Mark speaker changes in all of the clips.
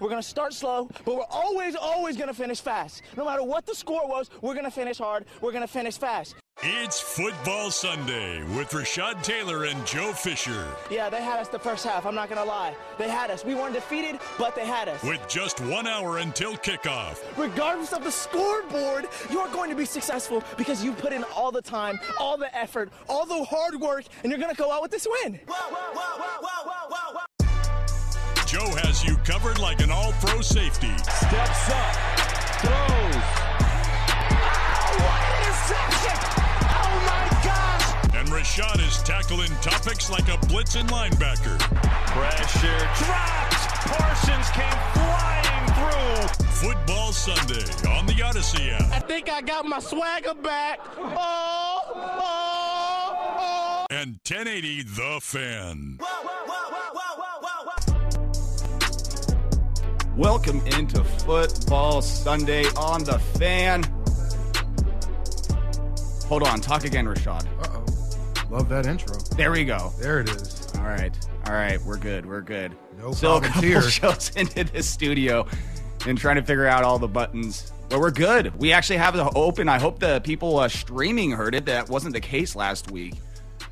Speaker 1: We're going to start slow, but we're always, always going to finish fast. No matter what the score was, we're going to finish hard. We're going to finish fast.
Speaker 2: It's Football Sunday with Rashad Taylor and Joe Fisher.
Speaker 1: Yeah, they had us the first half. I'm not going to lie. They had us. We weren't defeated, but they had us.
Speaker 2: With just one hour until kickoff.
Speaker 1: Regardless of the scoreboard, you are going to be successful because you put in all the time, all the effort, all the hard work, and you're going to go out with this win.
Speaker 2: Joe has you covered like an all pro safety.
Speaker 3: Steps up, throws.
Speaker 1: Oh, what an interception! Oh my gosh!
Speaker 2: And Rashad is tackling topics like a blitzing linebacker.
Speaker 3: Pressure dropped. Parsons came flying through.
Speaker 2: Football Sunday on the Odyssey app.
Speaker 1: I think I got my swagger back. Oh, oh, oh.
Speaker 2: And 1080 The Fan.
Speaker 4: Welcome into Football Sunday on the fan. Hold on, talk again, Rashad.
Speaker 5: Uh-oh. Love that intro.
Speaker 4: There we go.
Speaker 5: There it is.
Speaker 4: All right, all right, we're good, we're good.
Speaker 5: No
Speaker 4: Still a couple
Speaker 5: volunteer.
Speaker 4: shows into this studio and trying to figure out all the buttons. But we're good. We actually have it open. I hope the people uh, streaming heard it. That wasn't the case last week.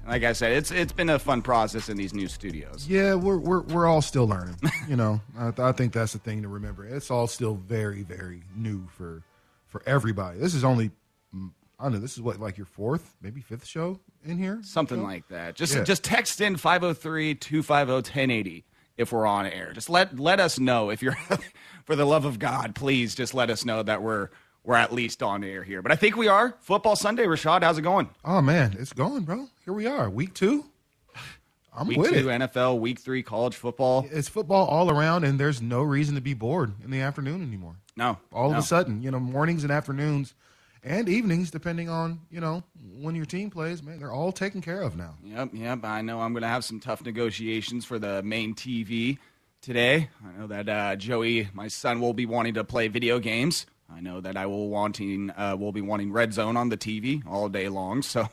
Speaker 4: Like I said, it's it's been a fun process in these new studios.
Speaker 5: Yeah, we're we're we're all still learning. you know, I, I think that's the thing to remember. It's all still very very new for for everybody. This is only mm, I don't know. This is what like your fourth, maybe fifth show in here,
Speaker 4: Something
Speaker 5: Show?
Speaker 4: like that. Just
Speaker 5: Yeah.
Speaker 4: just text in 503-250-1080 if we're on air. Just let let us know if you're for the love of God, please just let us know that we're we're at least on air here. But I think we are. Football Sunday, Rashad, how's it going?
Speaker 5: Oh man, it's going, bro. Here we are, week two. I'm
Speaker 4: Week
Speaker 5: with
Speaker 4: two
Speaker 5: it.
Speaker 4: NFL, week three college football.
Speaker 5: It's football all around, and there's no reason to be bored in the afternoon anymore.
Speaker 4: No.
Speaker 5: All
Speaker 4: no.
Speaker 5: of a sudden, you know, mornings and afternoons and evenings, depending on you know when your team plays, man, they're all taken care of now.
Speaker 4: Yep, yep. I know I'm going to have some tough negotiations for the main TV today. I know that uh, Joey, my son, will be wanting to play video games. I know that I will wanting uh, will be wanting Red Zone on the TV all day long. So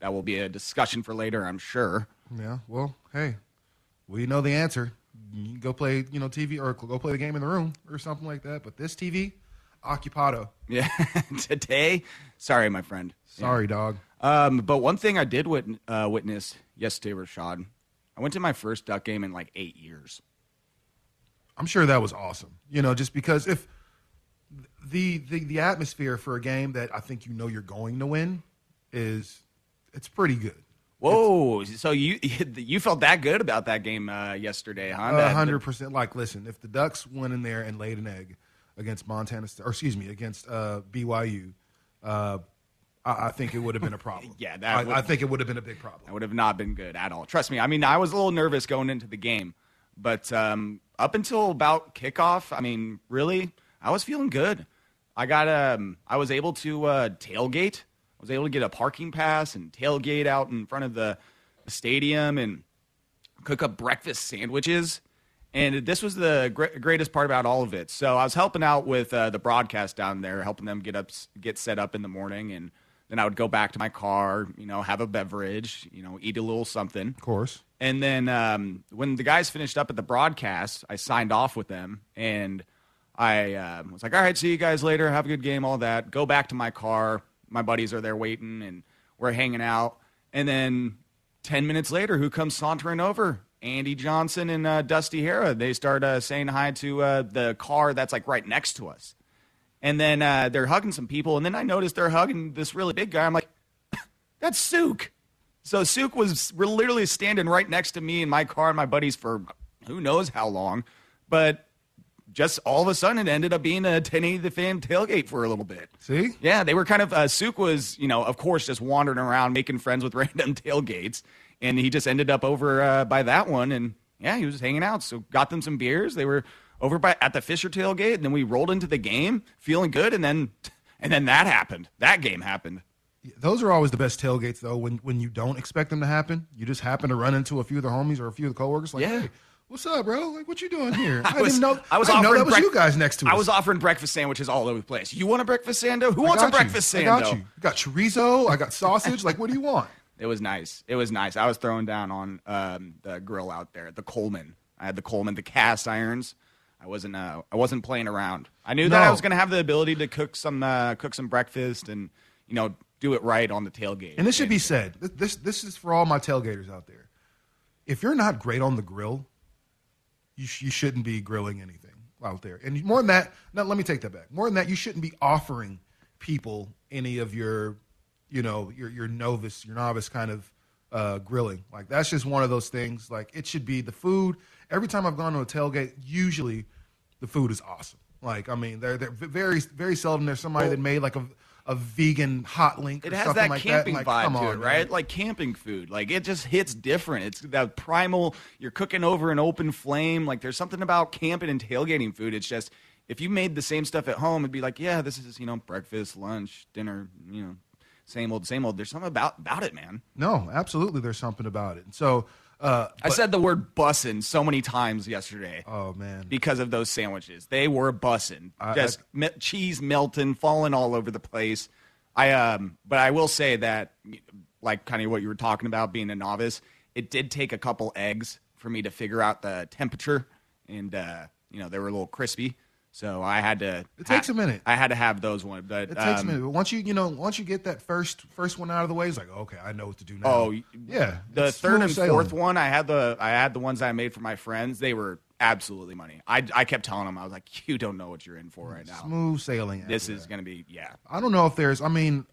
Speaker 4: that will be a discussion for later, I'm sure.
Speaker 5: Yeah. Well, hey, we know the answer. You go play, you know, TV or go play the game in the room or something like that. But this TV, occupado.
Speaker 4: Yeah, today. Sorry, my friend.
Speaker 5: Sorry, dog.
Speaker 4: Um, but one thing I did wit- uh, witness yesterday, Rashad, I went to my first duck game in like eight years.
Speaker 5: I'm sure that was awesome. You know, just because if the the the atmosphere for a game that I think you know you're going to win is it's pretty good.
Speaker 4: Whoa! So you you felt that good about that game uh, yesterday, huh?
Speaker 5: A hundred percent. Like, listen, if the Ducks went in there and laid an egg against Montana, or excuse me, against uh, BYU, uh, I, I think it would have been a problem.
Speaker 4: Yeah, that would-
Speaker 5: I, I think it would have been a big problem.
Speaker 4: That would have not been good at all. Trust me. I mean, I was a little nervous going into the game, but um, up until about kickoff, I mean, really, I was feeling good. I got um, I was able to uh, tailgate. I was able to get a parking pass and tailgate out in front of the, the stadium and cook up breakfast sandwiches. And this was the gr- greatest part about all of it. So I was helping out with uh, the broadcast down there, helping them get up, get set up in the morning, and then I would go back to my car, you know, have a beverage, you know, eat a little something.
Speaker 5: Of course.
Speaker 4: And then um, when the guys finished up at the broadcast, I signed off with them, and I uh, was like, "All right, see you guys later. Have a good game, all that." Go back to my car. My buddies are there waiting, and we're hanging out. And then ten minutes later, who comes sauntering over? Andy Johnson and uh, Dusty Harah. They start uh, saying hi to uh, the car that's like right next to us. And then uh, they're hugging some people. And then I noticed they're hugging this really big guy. I'm like, that's Sook. So Sook was literally standing right next to me in my car and my buddies for who knows how long. But just all of a sudden, it ended up being a 1080 the fan tailgate for a little bit.
Speaker 5: See?
Speaker 4: Yeah, they were kind of, uh, Sook was, you know, of course, just wandering around making friends with random tailgates. And he just ended up over uh, by that one. And yeah, he was just hanging out. So got them some beers. They were over by at the Fisher tailgate. And then we rolled into the game feeling good. And then, and then that happened. That game happened.
Speaker 5: Those are always the best tailgates, though. When when you don't expect them to happen, you just happen to run into a few of the homies or a few of the coworkers. Like,
Speaker 4: Yeah.
Speaker 5: hey, what's up, bro? Like, what you doing here? I,
Speaker 4: was-
Speaker 5: didn't know.
Speaker 4: I was
Speaker 5: I know that was you guys next to us.
Speaker 4: I was offering breakfast sandwiches all over the place. You want a breakfast sando? Who
Speaker 5: I
Speaker 4: wants a
Speaker 5: you.
Speaker 4: breakfast
Speaker 5: I got you. I got chorizo. I got sausage. like, what do you want?
Speaker 4: It was nice. It was nice. I was throwing down on um, the grill out there, the Coleman. I had the Coleman, the cast irons. I wasn't. Uh, I wasn't playing around. I knew that I was going to have the ability to cook some, uh, cook some breakfast, and you know, do it right on the tailgate.
Speaker 5: And this should be said. This this is for all my tailgaters out there. If you're not great on the grill, you sh- you shouldn't be grilling anything out there. And more than that, now let me take that back. More than that, you shouldn't be offering people any of your, you know, your your novice, your novice kind of uh, grilling. Like that's just one of those things. Like it should be the food. Every time I've gone to a tailgate, usually the food is awesome. Like I mean, they're they're very very seldom there's somebody that made like a a vegan hot link.
Speaker 4: It has that
Speaker 5: like
Speaker 4: camping
Speaker 5: Like,
Speaker 4: vibe to
Speaker 5: on,
Speaker 4: it, right?
Speaker 5: man.
Speaker 4: Like camping food. Like it just hits different. It's that primal. You're cooking over an open flame. Like there's something about camping and tailgating food. It's just if you made the same stuff at home, it'd be like, yeah, this is you know breakfast, lunch, dinner. You know, same old, same old. There's something about about it, man.
Speaker 5: No, absolutely. There's something about it. And so, uh,
Speaker 4: I
Speaker 5: but-
Speaker 4: said the word bussin' so many times yesterday.
Speaker 5: oh man,
Speaker 4: because of those sandwiches. They were bussin',
Speaker 5: I-
Speaker 4: just me- cheese melting, falling all over the place. I um, but I will say that, like kind of what you were talking about, being a novice, it did take a couple eggs for me to figure out the temperature, and uh, you know they were a little crispy, so I had to.
Speaker 5: It takes a minute.
Speaker 4: I had to have those one, but
Speaker 5: it takes
Speaker 4: um,
Speaker 5: a minute. But once you you know once you get that first first one out of the way, it's like okay, I know what to do now.
Speaker 4: Oh,
Speaker 5: yeah.
Speaker 4: The third and
Speaker 5: sailing.
Speaker 4: fourth one, I had the I had the ones I made for my friends. They were absolutely money. I, I kept telling them I was like, you don't know what you're in for right now.
Speaker 5: smooth sailing.
Speaker 4: This is
Speaker 5: that.
Speaker 4: to be yeah.
Speaker 5: I don't know if there's. I mean,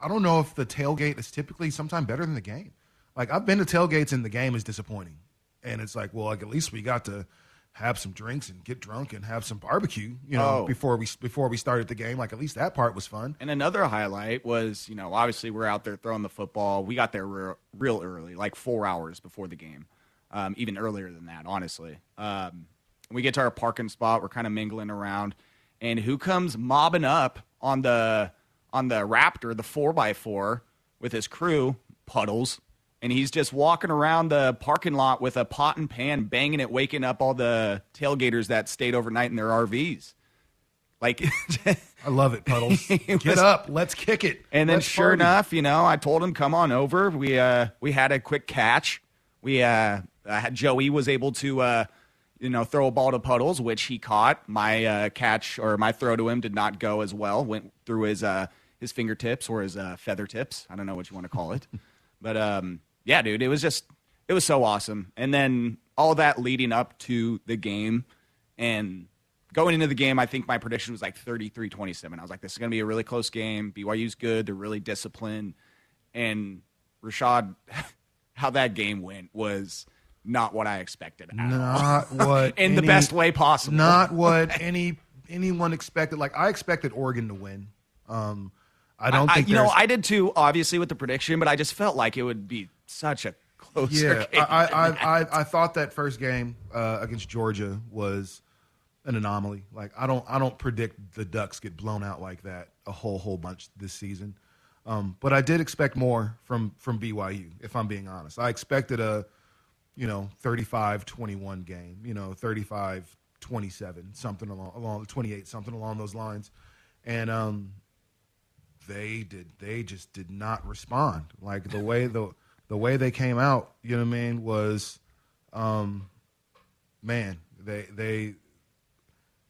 Speaker 5: I don't know if the tailgate is typically sometime better than the game. Like I've been to tailgates and the game is disappointing, and it's like, well, like at least we got to have some drinks and get drunk and have some barbecue, you know,
Speaker 4: Oh.
Speaker 5: before we before we started the game. Like at least that part was fun.
Speaker 4: And another highlight was, you know, obviously we're out there throwing the football. We got there real, real early, like four hours before the game, um, even earlier than that, honestly. Um, we get to our parking spot. We're kind of mingling around, and who comes mobbing up on the on the Raptor, the four x four, with his crew, Puddles, and he's just walking around the parking lot with a pot and pan, banging it, waking up all the tailgaters that stayed overnight in their RVs. Like,
Speaker 5: I love it, Puddles.
Speaker 4: It
Speaker 5: Get
Speaker 4: was-
Speaker 5: up, let's kick it.
Speaker 4: And then
Speaker 5: Let's
Speaker 4: sure
Speaker 5: party.
Speaker 4: enough, you know, I told him come on over. We uh we had a quick catch. We uh Joey was able to uh you know throw a ball to Puddles, which he caught. My uh, catch or my throw to him did not go as well. Went through his uh his fingertips or his uh, feather tips. I don't know what you want to call it. but um yeah, dude, it was just it was so awesome. And then all that leading up to the game and going into the game, I think my prediction was like 33 27. I was like, this is going to be a really close game. BYU's good. They're really disciplined. And Rashad, how that game went was not what I expected at all.
Speaker 5: Not what
Speaker 4: In the best way possible.
Speaker 5: Not what any anyone expected. Like I expected Oregon to win. Um, I don't
Speaker 4: I,
Speaker 5: think
Speaker 4: you know, I did too, obviously, with the prediction, but I just felt like it would be such a closer
Speaker 5: yeah, I. I, I, I thought that first game uh, against Georgia was an anomaly. Like I don't I don't predict the Ducks get blown out like that a whole whole bunch this season. Um, but I did expect more from from BYU. If I'm being honest, I expected a you know 35-21 game. You know 35-27 something along along 28 something along those lines, and um, they did they just did not respond like the way the the way they came out you know what i mean was um man they they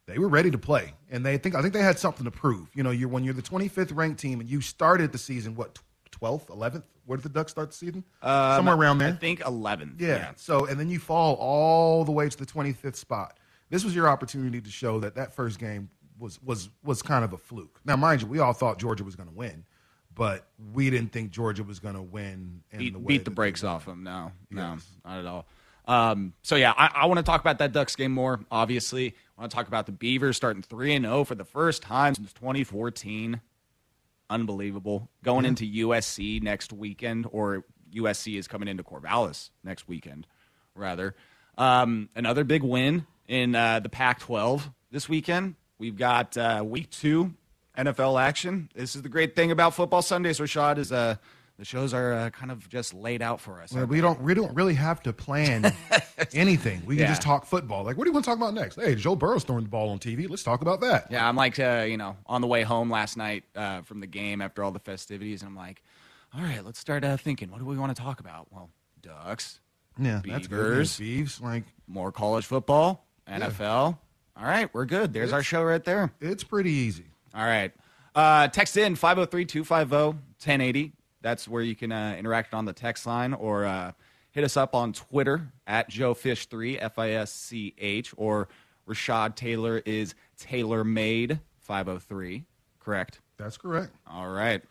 Speaker 5: they were ready to play and they think i think they had something to prove you know you're when you're the 25th ranked team and you started the season what 12th 11th Where did the Ducks start the season?
Speaker 4: Um,
Speaker 5: Somewhere around there.
Speaker 4: I think 11th.
Speaker 5: Yeah. So, and then you fall all the way to the 25th spot. This was your opportunity to show that that first game was was was kind of a fluke. Now, mind you, we all thought Georgia was going to win, but we didn't think Georgia was going to win. In
Speaker 4: beat
Speaker 5: the,
Speaker 4: beat the brakes off them. No, no,
Speaker 5: Yes.
Speaker 4: not at all. Um, so yeah, I, I want to talk about that Ducks game more. Obviously, I want to talk about the Beavers starting three and zero for the first time since 2014. Unbelievable. Going into USC next weekend, or USC is coming into Corvallis next weekend, rather. Um, another big win in uh, the Pac-12 this weekend. We've got uh, week two NFL action. This is the great thing about football Sundays, Rashad, is uh, the shows are uh, kind of just laid out for us.
Speaker 5: Well, we don't we don't really have to plan anything. We can
Speaker 4: Yeah.
Speaker 5: just talk football. Like, what do you want to talk about next? Hey, Joe Burrow's throwing the ball on TV. Let's talk about that.
Speaker 4: Yeah, I'm like, uh, you know, on the way home last night uh, from the game after all the festivities, and I'm like, all right, let's start uh, thinking. What do we want to talk about? Well, Ducks,
Speaker 5: Yeah, that's good.
Speaker 4: Beavers.
Speaker 5: Yeah, Beavs, like
Speaker 4: more college football, NFL. All right, we're good. There's our show right there.
Speaker 5: it's pretty easy.
Speaker 4: All right. Uh, text in 503 250 1080. That's where you can uh, interact on the text line or uh, hit us up on Twitter at JoeFish3, F I S C H, or Rashad Taylor is Taylor Made 503. Correct.
Speaker 5: That's correct.
Speaker 4: All right.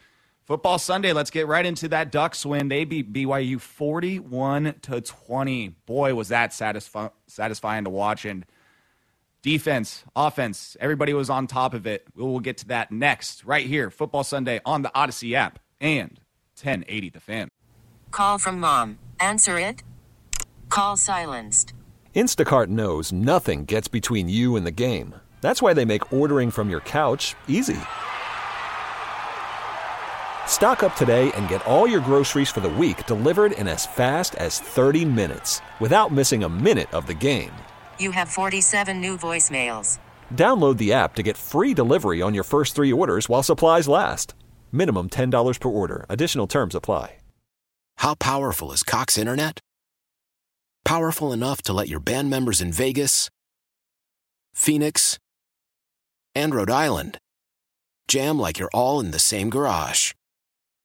Speaker 4: Football Sunday. Let's get right into that Ducks win. They beat BYU 41 to 20. Boy, was that satisfi- satisfying to watch. And defense, offense, everybody was on top of it. We will get to that next, right here. Football Sunday on the Odyssey app and 1080 The Fan.
Speaker 6: Call from mom. Answer it. Call silenced.
Speaker 7: Instacart knows nothing gets between you and the game. That's why they make ordering from your couch easy. Stock up today and get all your groceries for the week delivered in as fast as 30 minutes without missing a minute of the game.
Speaker 6: You have 47 new voicemails.
Speaker 7: Download the app to get free delivery on your first three orders while supplies last. Minimum $10 per order. Additional terms apply.
Speaker 8: How powerful is Cox Internet? Powerful enough to let your band members in Vegas, Phoenix, and Rhode Island jam like you're all in the same garage.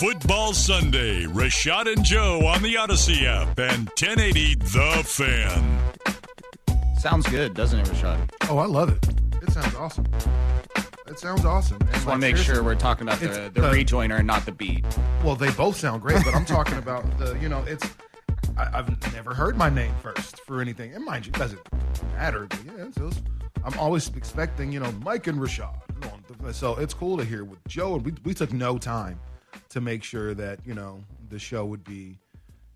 Speaker 2: Football Sunday. Rashad and Joe on the Odyssey app and 1080 The Fan.
Speaker 4: Sounds good, doesn't it, Rashad?
Speaker 5: Oh, I love it. It sounds awesome. It sounds awesome. And
Speaker 4: Just
Speaker 5: like,
Speaker 4: want to make sure we're talking about the,
Speaker 5: it's,
Speaker 4: the
Speaker 5: uh,
Speaker 4: rejoiner and not the beat.
Speaker 5: Well, they both sound great, but I'm talking about the. You know, it's. I, I've never heard my name first for anything, and mind you, it doesn't matter. But yeah, it's, it's- I'm always expecting, you know, Mike and Rashad. So it's cool to hear with Joe, and we we took no time to make sure that you know the show would be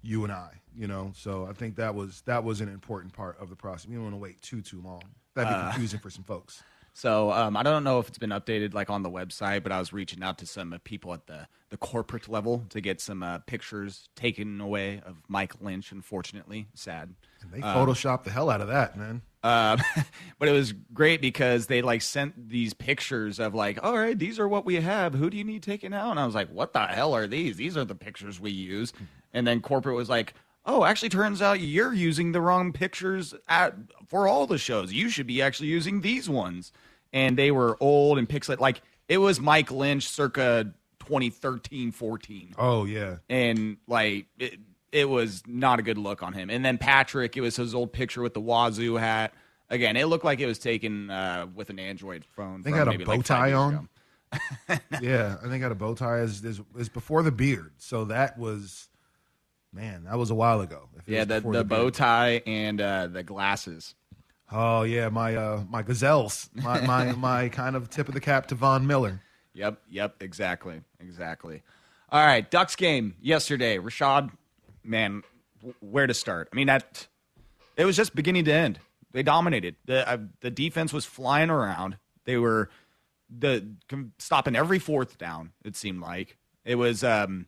Speaker 5: you and I. You know, so I think that was that was an important part of the process. You don't want to wait too too long. That'd
Speaker 4: Uh,
Speaker 5: be confusing for some folks.
Speaker 4: So um, I don't know if it's been updated like on the website, but I was reaching out to some uh, people at the, the corporate level to get some uh, pictures taken away of Mike Lynch. Unfortunately, sad.
Speaker 5: And they photoshopped the hell out of that, man.
Speaker 4: Um, but it was great because they like sent these pictures of like, all right, these are what we have. Who do you need taken out? And I was like, what the hell are these? These are the pictures we use. And then corporate was like, oh, actually, turns out you're using the wrong pictures at for all the shows. You should be actually using these ones. And they were old and pixelated. Like it was Mike Lynch circa 2013, 14
Speaker 5: Oh yeah.
Speaker 4: and like it, it was not a good look on him. And then Patrick, it was his old picture with the Wazzu hat. Again, it looked like it was taken uh, with an Android phone.
Speaker 5: They got a bow
Speaker 4: like
Speaker 5: tie on? yeah, I think I got a bow tie is, is is before the beard. So that was, man, that was a while ago.
Speaker 4: Yeah,
Speaker 5: was
Speaker 4: the, the bow tie and uh, the glasses.
Speaker 5: Oh yeah, my uh my gazelles, my my my kind of tip of the cap to Von Miller.
Speaker 4: Yep, yep, exactly, exactly. All right, Ducks game yesterday. Rashad, man, w- where to start? I mean, that it was just beginning to end. They dominated. the uh, The defense was flying around. They were the stopping every fourth down. It seemed like it was. Um,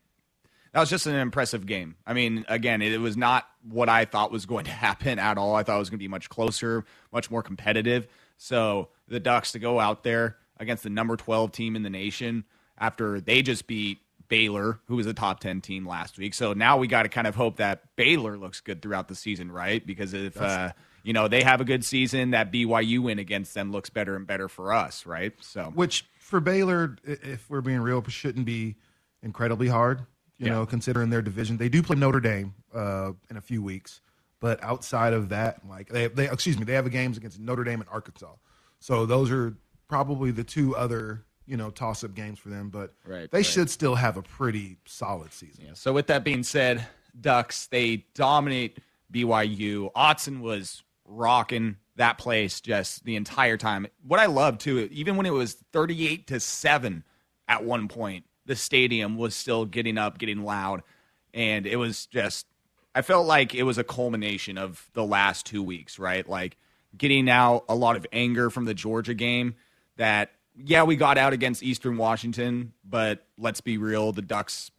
Speaker 4: that was just an impressive game. I mean, again, it, it was not what I thought was going to happen at all. I thought it was going to be much closer, much more competitive. So the Ducks to go out there against the number 12 team in the nation after they just beat Baylor, who was a top 10 team last week. So now we got to kind of hope that Baylor looks good throughout the season, right? Because if, uh, you know, they have a good season, that BYU win against them looks better and better for us, right? So,
Speaker 5: Which for Baylor, if we're being real, shouldn't be incredibly hard. You
Speaker 4: Yeah.
Speaker 5: know, considering their division, they do play Notre Dame uh, in a few weeks. But outside of that, like they, they, excuse me, they have a games against Notre Dame and Arkansas. So those are probably the two other, you know, toss-up games for them. But
Speaker 4: Right,
Speaker 5: they
Speaker 4: right.
Speaker 5: should still have a pretty solid season.
Speaker 4: Yeah. So with that being said, Ducks they dominate BYU. Autzen was rocking that place just the entire time. What I love too, even when it was thirty-eight to seven at one point, the stadium was still getting up, getting loud, and it was just. I felt like it was a culmination of the last two weeks, right? Like getting out a lot of anger from the Georgia game that yeah, we got out against Eastern Washington, but let's be real, the Ducks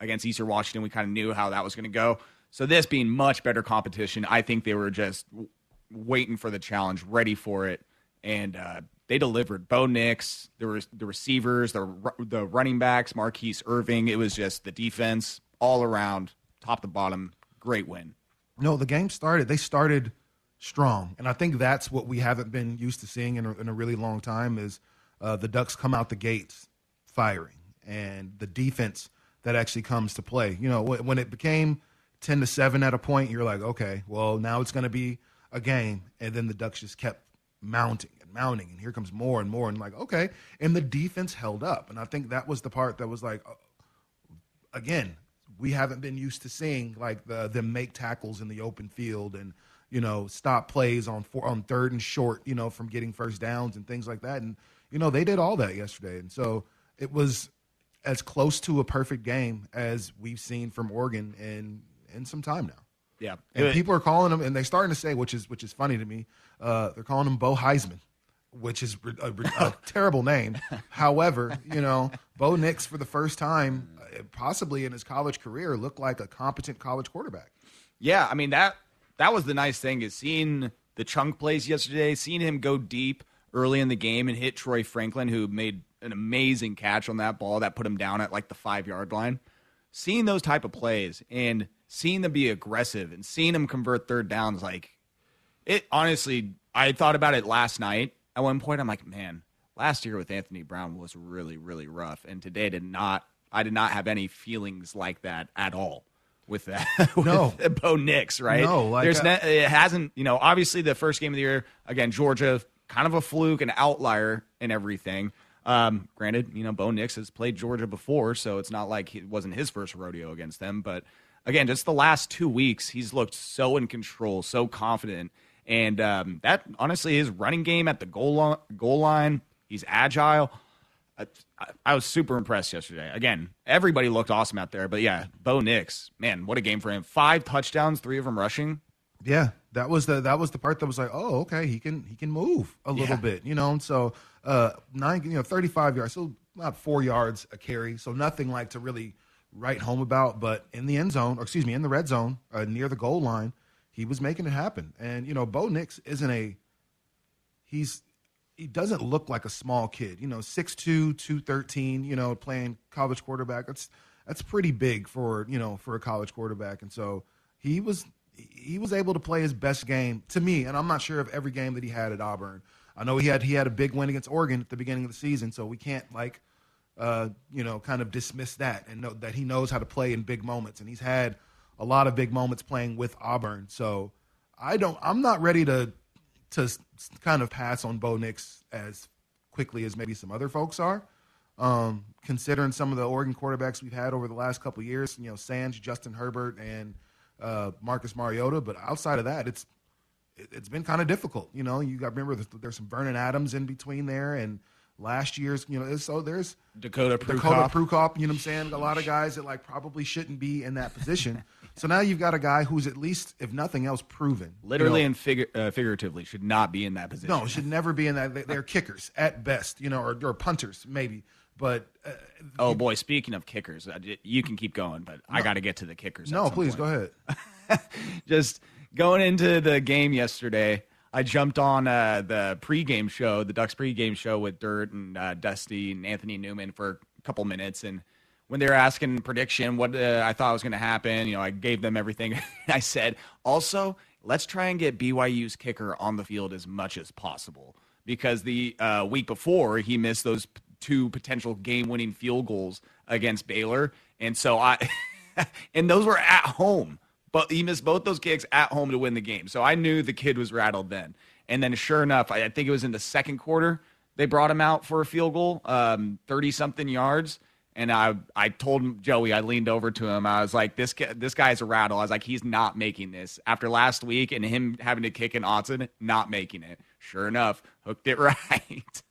Speaker 4: against Eastern Washington, we kind of knew how that was going to go. So this being much better competition, I think they were just waiting for the challenge, ready for it, and uh, they delivered. Bo Nix, there was the receivers, the the running backs, Mar'Keise Irving. It was just the defense all around, top to bottom, great win.
Speaker 5: No, the game started. They started strong, and I think that's what we haven't been used to seeing in a, in a really long time. Is uh, the Ducks come out the gates firing, and the defense that actually comes to play. You know, when, it became ten to seven at a point, you're like, okay, well now it's going to be a game, and then the Ducks just kept mounting and mounting, and here comes more and more, and like, okay, and the defense held up, and I think that was the part that was like, again, we haven't been used to seeing like the them make tackles in the open field and you know stop plays on four, on third and short, you know, from getting first downs and things like that. And you know they did all that yesterday, and so it was as close to a perfect game as we've seen from Oregon in in some time now.
Speaker 4: Yeah,
Speaker 5: And people are calling him, and they're starting to say, which is which is funny to me. Uh, they're calling him Bo Heisman, which is a, a terrible name. However, you know, Bo Nix for the first time, uh, possibly in his college career, looked like a competent college quarterback.
Speaker 4: Yeah, I mean that that was the nice thing is seeing the chunk plays yesterday, seeing him go deep early in the game and hit Troy Franklin, who made an amazing catch on that ball that put him down at like the five yard line. Seeing those type of plays and seeing them be aggressive and seeing them convert third downs, like it honestly, I thought about it last night. At one point, I'm like, man, last year with Anthony Brown was really, really rough, and today did not. I did not have any feelings like that at all with that. with
Speaker 5: No.
Speaker 4: Bo Nix, right?
Speaker 5: No, like,
Speaker 4: there's
Speaker 5: uh,
Speaker 4: ne- it hasn't. You know, obviously the first game of the year again, Georgia, kind of a fluke, an outlier and everything. Um, granted, you know, Bo Nix has played Georgia before, so it's not like it wasn't his first rodeo against them. But again, just the last two weeks, he's looked so in control, so confident, and um, that honestly, his running game at the goal line, goal line, he's agile. I, I was super impressed yesterday. Again, everybody looked awesome out there, but yeah, Bo Nix, man, what a game for him! Five touchdowns, three of them rushing.
Speaker 5: Yeah, that was the that was the part that was like, oh, okay, he can he can move a little
Speaker 4: Yeah.
Speaker 5: bit, you know. And so uh, nine, you know, thirty five yards, so about four yards a carry, so nothing like to really write home about. But in the end zone, or excuse me, in the red zone, uh, near the goal line, he was making it happen. And you know, Bo Nix isn't a he's he doesn't look like a small kid. You know, 6'2", 213, you know, playing college quarterback. That's that's pretty big for, you know, for a college quarterback. And so he was he was able to play his best game to me, and I'm not sure of every game that he had at Auburn. I know he had he had a big win against Oregon at the beginning of the season, so we can't like uh, you know, kind of dismiss that and know that he knows how to play in big moments, and he's had a lot of big moments playing with Auburn. So I don't, I'm not ready to to kind of pass on Bo Nix as quickly as maybe some other folks are. Um, considering some of the Oregon quarterbacks we've had over the last couple years, you know, Sands, Justin Herbert, and uh, Marcus Mariota. But outside of that, it's it, has been kind of difficult. You know, you got remember there's, there's some Vernon Adams in between there, and last year's, you know, so there's
Speaker 4: Dakota Prukop.
Speaker 5: Dakota Prukop. You know what I'm saying? A lot of guys that like probably shouldn't be in that position. so now you've got a guy who's at least, if nothing else, proven.
Speaker 4: Literally
Speaker 5: you know,
Speaker 4: and figu- uh, figuratively, should not be in that position.
Speaker 5: no, should never be in that. They- They're kickers at best, you know, or, or punters maybe. But uh,
Speaker 4: Oh boy, speaking of kickers, you can keep going, but I got to get to the kickers.
Speaker 5: no, please
Speaker 4: point.
Speaker 5: go ahead.
Speaker 4: just going into the game yesterday, I jumped on uh, the pregame show, the Ducks pregame show with Dirt and uh, Dusty and Anthony Newman for a couple minutes. And when they were asking prediction, what uh, I thought was going to happen, you know, I gave them everything. I said, also, let's try and get BYU's kicker on the field as much as possible because the uh, week before he missed those two potential game-winning field goals against Baylor, and so I, and those were at home, but he missed both those kicks at home to win the game. So I knew the kid was rattled then. And then sure enough, I, I think it was in the second quarter they brought him out for a field goal, um, thirty something yards. And I, I told Joey, I leaned over to him. I was like, this, this guy's a rattle. I was like, he's not making this after last week and him having to kick an Autzen, not making it. Sure enough, hooked it right.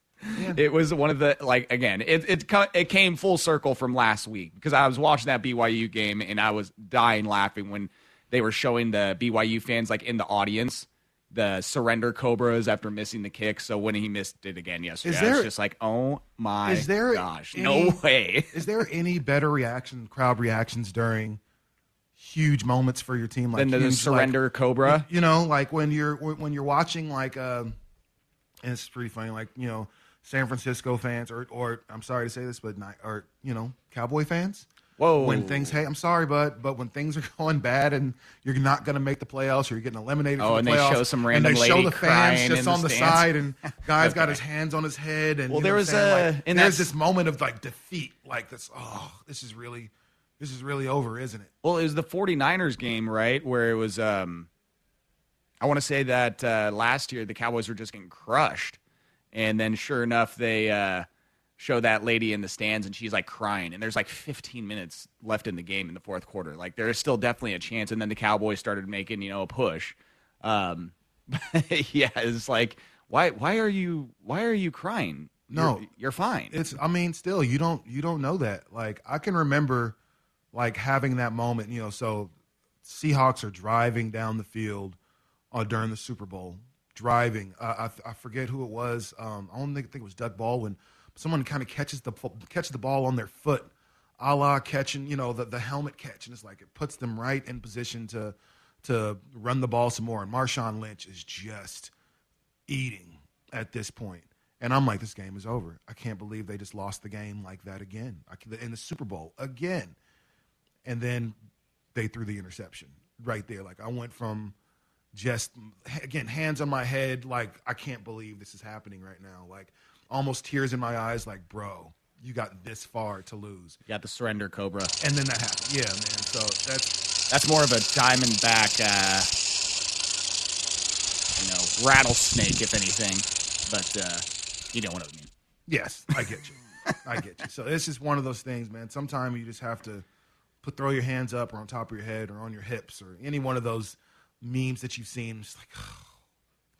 Speaker 4: It was one of the like again. It it it came full circle from last week because I was watching that BYU game and I was dying laughing when they were showing the BYU fans like in the audience the surrender cobras after missing the kick. So when he missed it again yesterday,
Speaker 5: Is there-
Speaker 4: just like, oh my
Speaker 5: is there
Speaker 4: gosh,
Speaker 5: any-
Speaker 4: no way.
Speaker 5: Is there any better reaction, crowd reactions during huge moments for your team? Like
Speaker 4: Than the
Speaker 5: huge,
Speaker 4: surrender
Speaker 5: like,
Speaker 4: cobra?
Speaker 5: You know, like when you're when you're watching like, um, and it's pretty funny. Like you know, San Francisco fans, or or I'm sorry to say this, but not, or you know, Cowboy fans.
Speaker 4: Whoa.
Speaker 5: When things, hey, I'm sorry, but but when things are going bad and you're not going to make the playoffs, or you're getting eliminated
Speaker 4: Oh,
Speaker 5: from
Speaker 4: and
Speaker 5: the
Speaker 4: they show some random
Speaker 5: and they show the fans just
Speaker 4: the
Speaker 5: on the
Speaker 4: stands.
Speaker 5: side, and guys got his hands on his head, and
Speaker 4: Well,
Speaker 5: you know
Speaker 4: there was, uh,
Speaker 5: like,
Speaker 4: in
Speaker 5: there's this moment of like defeat, like this. Oh, this is really, this is really over, isn't it?
Speaker 4: Well, it was the 49ers game, right? Where it was, um, I want to say that uh, last year the Cowboys were just getting crushed. And then sure enough, they uh, show that lady in the stands and she's like crying. And there's like 15 minutes left in the game in the fourth quarter. Like there is still definitely a chance. And then the Cowboys started making, you know, a push. Um, yeah, it's like, why, why are you, why are you crying?
Speaker 5: No.
Speaker 4: you're, you're fine.
Speaker 5: It's. I mean, still, you don't you don't know that. Like I can remember, like having that moment. You know, so Seahawks are driving down the field uh, during the Super Bowl, driving. Uh, I I forget who it was. Um, I don't think, think it was Doug Baldwin. Someone kind of catches the catches the ball on their foot, a la catching. You know, the the helmet catch, and it's like it puts them right in position to to run the ball some more. And Marshawn Lynch is just eating at this point. And I'm like, this game is over. I can't believe they just lost the game like that again in the Super Bowl again. And then they threw the interception right there. Like I went from just again hands on my head, like I can't believe this is happening right now. Like almost tears in my eyes. Like bro, you got this far to lose.
Speaker 4: you got the surrender Cobra.
Speaker 5: And then that happened. Yeah, man. So that's
Speaker 4: That's more of a diamondback, uh, you know, rattlesnake, if anything. But uh, you know what I mean.
Speaker 5: Yes, I get you. I get you. So it's just one of those things, man. Sometimes you just have to put throw your hands up or on top of your head or on your hips or any one of those memes that you've seen. It's like, oh,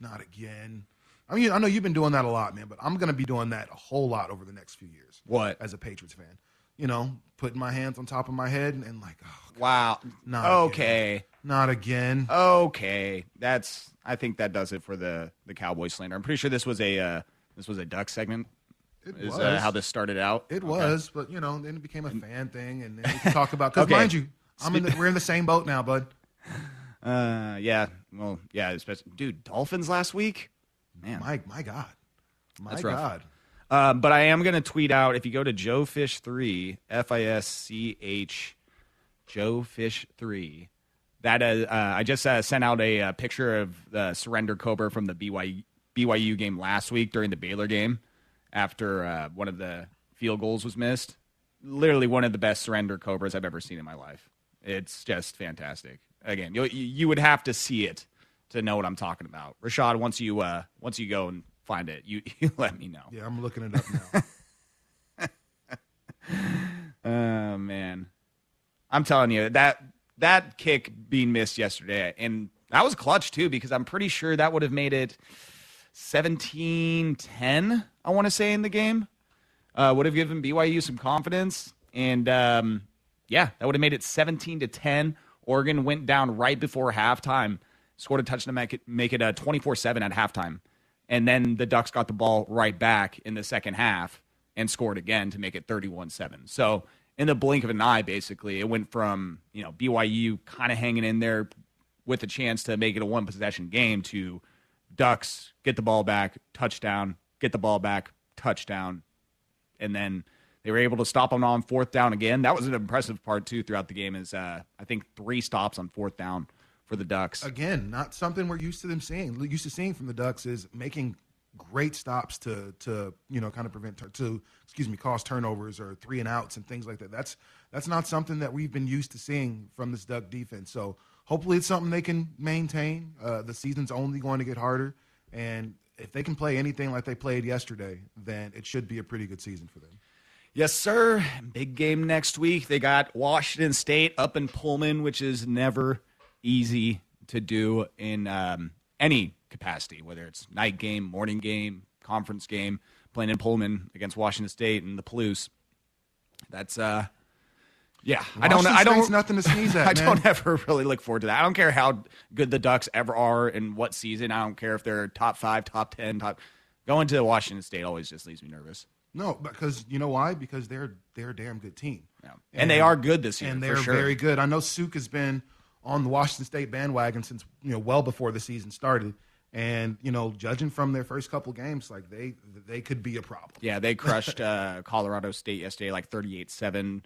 Speaker 5: not again. I mean, I know you've been doing that a lot, man, but I'm going to be doing that a whole lot over the next few years.
Speaker 4: What?
Speaker 5: As a Patriots fan, you know, putting my hands on top of my head and, and like, oh,
Speaker 4: Wow.
Speaker 5: Not
Speaker 4: okay.
Speaker 5: not again.
Speaker 4: Okay. That's. I think that does it for the the Cowboy slander. I'm pretty sure this was a uh, this was a duck segment.
Speaker 5: It
Speaker 4: is
Speaker 5: was.
Speaker 4: Uh, how this started out.
Speaker 5: It
Speaker 4: Okay.
Speaker 5: was, but you know, then it became a fan thing, and then we can talk about. Because
Speaker 4: Okay.
Speaker 5: mind you, I'm in the, we're in the same boat now, bud.
Speaker 4: Uh, yeah. Well, yeah. Especially, dude, Dolphins last week. Man,
Speaker 5: My my God, my
Speaker 4: That's rough.
Speaker 5: God.
Speaker 4: Um, but I am going to tweet out if you go to Joe Fish three F I S C H Joe Fish three. That uh, uh, I just uh, sent out a, uh picture of the surrender Cobra from the BYU, BYU game last week during the Baylor game after uh, one of the field goals was missed. Literally one of the best surrender Cobras I've ever seen in my life. It's just fantastic. Again, you you would have to see it to know what I'm talking about. Rashad, once you uh, once you go and find it, you, you let me know.
Speaker 5: Yeah, I'm looking it up now.
Speaker 4: Oh man, I'm telling you that that kick being missed yesterday, and that was clutch too because I'm pretty sure that would have made it 17-10. I want to say in the game uh, would have given BYU some confidence, and um, yeah, that would have made it 17 to 10. Oregon went down right before halftime, scored a touchdown to make it make it a 24-7 at halftime, and then the Ducks got the ball right back in the second half and scored again to make it 31-7. So in the blink of an eye, basically, it went from you know BYU kind of hanging in there with a chance to make it a one possession game to Ducks get the ball back, touchdown, get the ball back, touchdown, and then they were able to stop them on fourth down again. That was an impressive part too throughout the game. Is uh, I think three stops on fourth down for the Ducks.
Speaker 5: Again, not something we're used to them seeing. Used to seeing from the Ducks is making great stops to to you know kind of prevent to excuse me cause turnovers or three and outs and things like that. That's that's not something that we've been used to seeing from this Duck defense. So hopefully it's something they can maintain. Uh, the season's only going to get harder, and if they can play anything like they played yesterday, then it should be a pretty good season for them.
Speaker 4: Yes, sir. Big game next week. They got Washington State up in Pullman, which is never easy to do in um, any capacity, whether it's night game, morning game, conference game, playing in Pullman against Washington State and the Palouse. That's uh, yeah. I don't. I don't.
Speaker 5: nothing to sneeze at.
Speaker 4: I
Speaker 5: man.
Speaker 4: don't ever really look forward to that. I don't care how good the Ducks ever are in what season. I don't care if they're top five, top ten, top. Going to Washington State always just leaves me nervous.
Speaker 5: No, because you know why? Because they're they're a damn good team.
Speaker 4: Yeah. And, they are good this year.
Speaker 5: and they're
Speaker 4: sure.
Speaker 5: very good. I know Suk has been on the Washington State bandwagon since you know well before the season started, and you know judging from their first couple games, like they they could be a problem.
Speaker 4: Yeah, they crushed uh, Colorado State yesterday, like thirty-eight seven.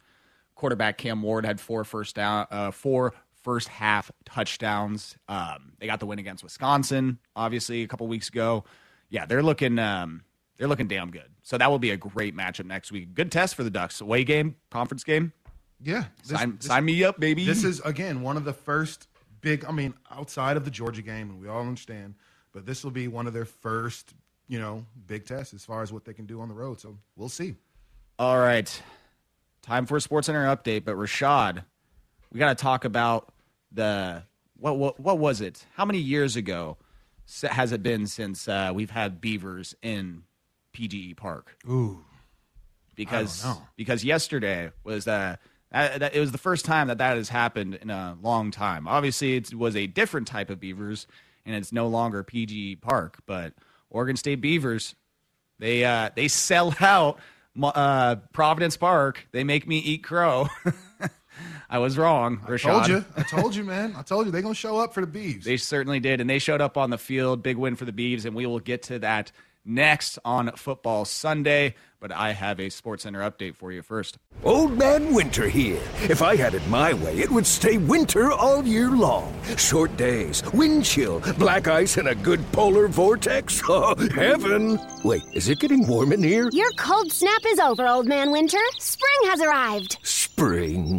Speaker 4: Quarterback Cam Ward had four first down, uh, four first half touchdowns. Um, they got the win against Wisconsin, obviously a couple weeks ago. Yeah, they're looking um, they're looking damn good. So that will be a great matchup next week. Good test for the Ducks. Away game, conference game.
Speaker 5: Yeah, this-
Speaker 4: sign,
Speaker 5: this-
Speaker 4: sign me up, baby.
Speaker 5: This is again one of the first big. I mean, outside of the Georgia game, and we all understand, but this will be one of their first, you know, big tests as far as what they can do on the road. So we'll see.
Speaker 4: All right. Time for a Sports Center update. But Rashad, we got to talk about the what, what what was it? How many years ago has it been since uh, we've had beavers in PGE Park?
Speaker 5: Ooh,
Speaker 4: Because
Speaker 5: I don't know.
Speaker 4: because yesterday was uh, that, that, it was the first time that that has happened in a long time. Obviously, it was a different type of beavers, and it's no longer PG Park. But Oregon State Beavers, they uh, they sell out uh, Providence Park. They make me eat crow. I was wrong, Rashad.
Speaker 5: told you, I told you, man. I told you they're gonna show up for the Beavs.
Speaker 4: They certainly did, and they showed up on the field. Big win for the Beavs, and we will get to that next on Football Sunday. But I have a Sports Center update for you first.
Speaker 9: Old Man Winter here. If I had it my way, it would stay winter all year long. Short days, wind chill, black ice, and a good polar vortex. Oh, heaven! Wait, is it getting warm in here?
Speaker 10: Your cold snap is over, Old Man Winter. Spring has arrived.
Speaker 9: Spring.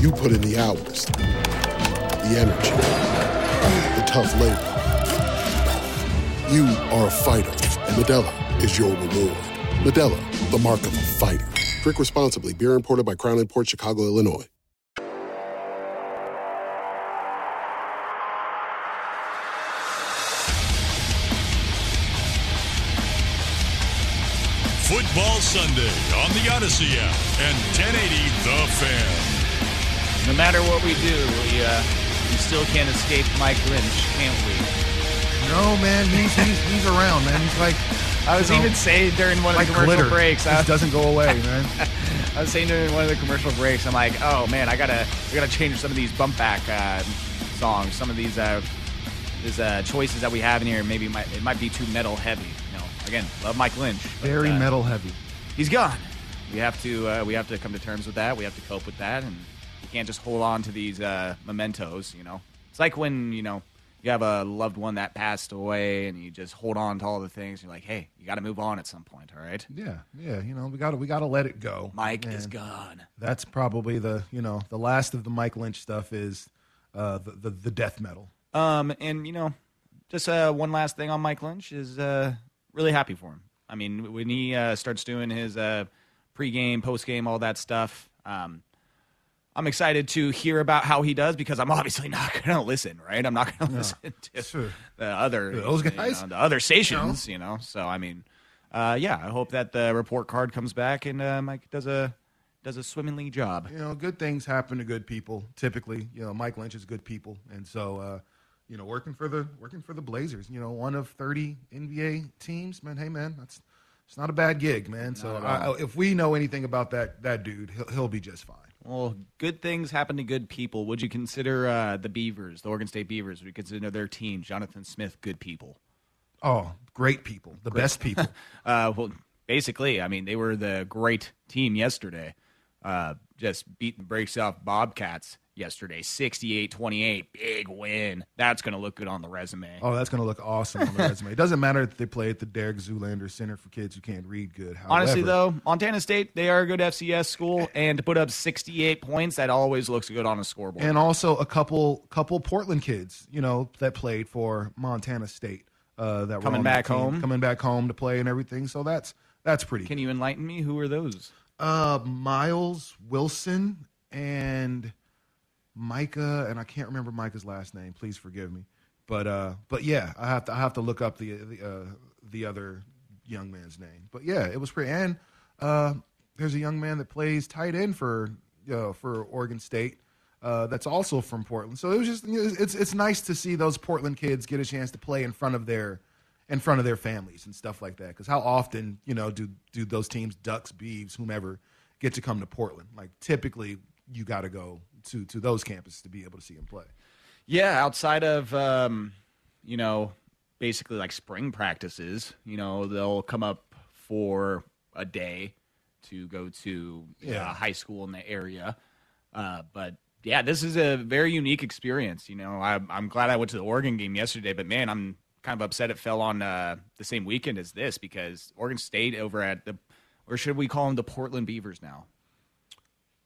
Speaker 11: You put in the hours, the energy, the tough labor. You are a fighter, and Modelo is your reward. Modelo, the mark of a fighter. Drink responsibly. Beer imported by Crown Port Chicago, Illinois.
Speaker 2: Football Sunday on the Odyssey app and 1080 The Fan.
Speaker 4: No matter what we do, we, uh, we still can't escape Mike Lynch, can't we?
Speaker 5: No, man, he's he's, he's around, man. He's like
Speaker 4: I was
Speaker 5: you know,
Speaker 4: even saying during one of
Speaker 5: like
Speaker 4: the commercial
Speaker 5: glitter.
Speaker 4: breaks,
Speaker 5: It doesn't go away, man.
Speaker 4: I was saying during one of the commercial breaks, I'm like, oh man, I gotta, I gotta change some of these bump back uh, songs, some of these, uh, these uh, choices that we have in here. Maybe it might, it might be too metal heavy. You know, again, love Mike Lynch. but,
Speaker 5: Very
Speaker 4: uh,
Speaker 5: metal heavy.
Speaker 4: He's gone. We have to, uh, we have to come to terms with that. We have to cope with that, and you can't just hold on to these uh, mementos. You know, it's like when you know you have a loved one that passed away, and you just hold on to all the things. You're like, hey, you got to move on at some point. All right.
Speaker 5: Yeah, yeah. You know, we got to we got to let it go.
Speaker 4: Mike is gone.
Speaker 5: That's probably the you know the last of the Mike Lynch stuff is uh, the, the the death metal.
Speaker 4: Um, and you know, just uh, one last thing on Mike Lynch is uh, really happy for him. I mean, when he uh, starts doing his uh, pregame, postgame, all that stuff, um, I'm excited to hear about how he does because I'm obviously not going to listen, right? I'm not going to
Speaker 5: No,
Speaker 4: listen to
Speaker 5: sure.
Speaker 4: the other
Speaker 5: Those
Speaker 4: you know, the other stations, you know. So I mean, uh, yeah, I hope that the report card comes back and uh, Mike does a does a swimmingly job.
Speaker 5: You know, good things happen to good people. Typically, you know, Mike Lynch is good people, and so uh, you know, working for the working for the Blazers, you know, one of 30 NBA teams, man. Hey, man, that's it's not a bad gig, man. So
Speaker 4: Not
Speaker 5: I, if we know anything about that that dude, he'll, he'll be just fine.
Speaker 4: Well, good things happen to good people. Would you consider uh, the Beavers, the Oregon State Beavers, would you consider their team, Jonathan Smith, good people?
Speaker 5: Oh, great people, the
Speaker 4: Great.
Speaker 5: best people.
Speaker 4: uh, well, basically, I mean, they were the great team yesterday. Uh, just beating the brakes off Bobcats yesterday, 68-28, big win. That's going to look good on the resume.
Speaker 5: Oh, that's going to look awesome on the resume. It doesn't matter if they play at the Derek Zoolander Center for Kids Who Can't Read Good.
Speaker 4: Honestly, though, Montana State, they are a good FCS school, and to put up 68 points, that always looks good on a scoreboard.
Speaker 5: and also a couple couple Portland kids, you know, that played for Montana State. Uh, that
Speaker 4: Coming back
Speaker 5: team,
Speaker 4: home?
Speaker 5: coming back home to play and everything. So that's that's pretty.
Speaker 4: Can you enlighten me? Who are those?
Speaker 5: Uh, Miles Wilson and Micah, and I can't remember Micah's last name. Please forgive me. But uh, but yeah, I have to I have to look up the the uh, the other young man's name. But yeah, it was pretty. And uh, there's a young man that plays tight end for for Oregon State. Uh, that's also from Portland. So it was just it's it's nice to see those Portland kids get a chance to play in front of their in front of their families and stuff like that. Because how often, you know, do do those teams, Ducks, Beavs, whomever, get to come to Portland? Like typically, you got to go to to those campuses to be able to see them play.
Speaker 4: Yeah, outside of um, you know, basically like spring practices, you know, they'll come up for a day to go to yeah.
Speaker 5: Yeah.
Speaker 4: a high school in the area. Uh, but yeah, this is a very unique experience. You know, I, I'm glad I went to the Oregon game yesterday, but man, I'm kind of upset it fell on uh, the same weekend as this because Oregon State over at the, or should we call them the Portland Beavers now?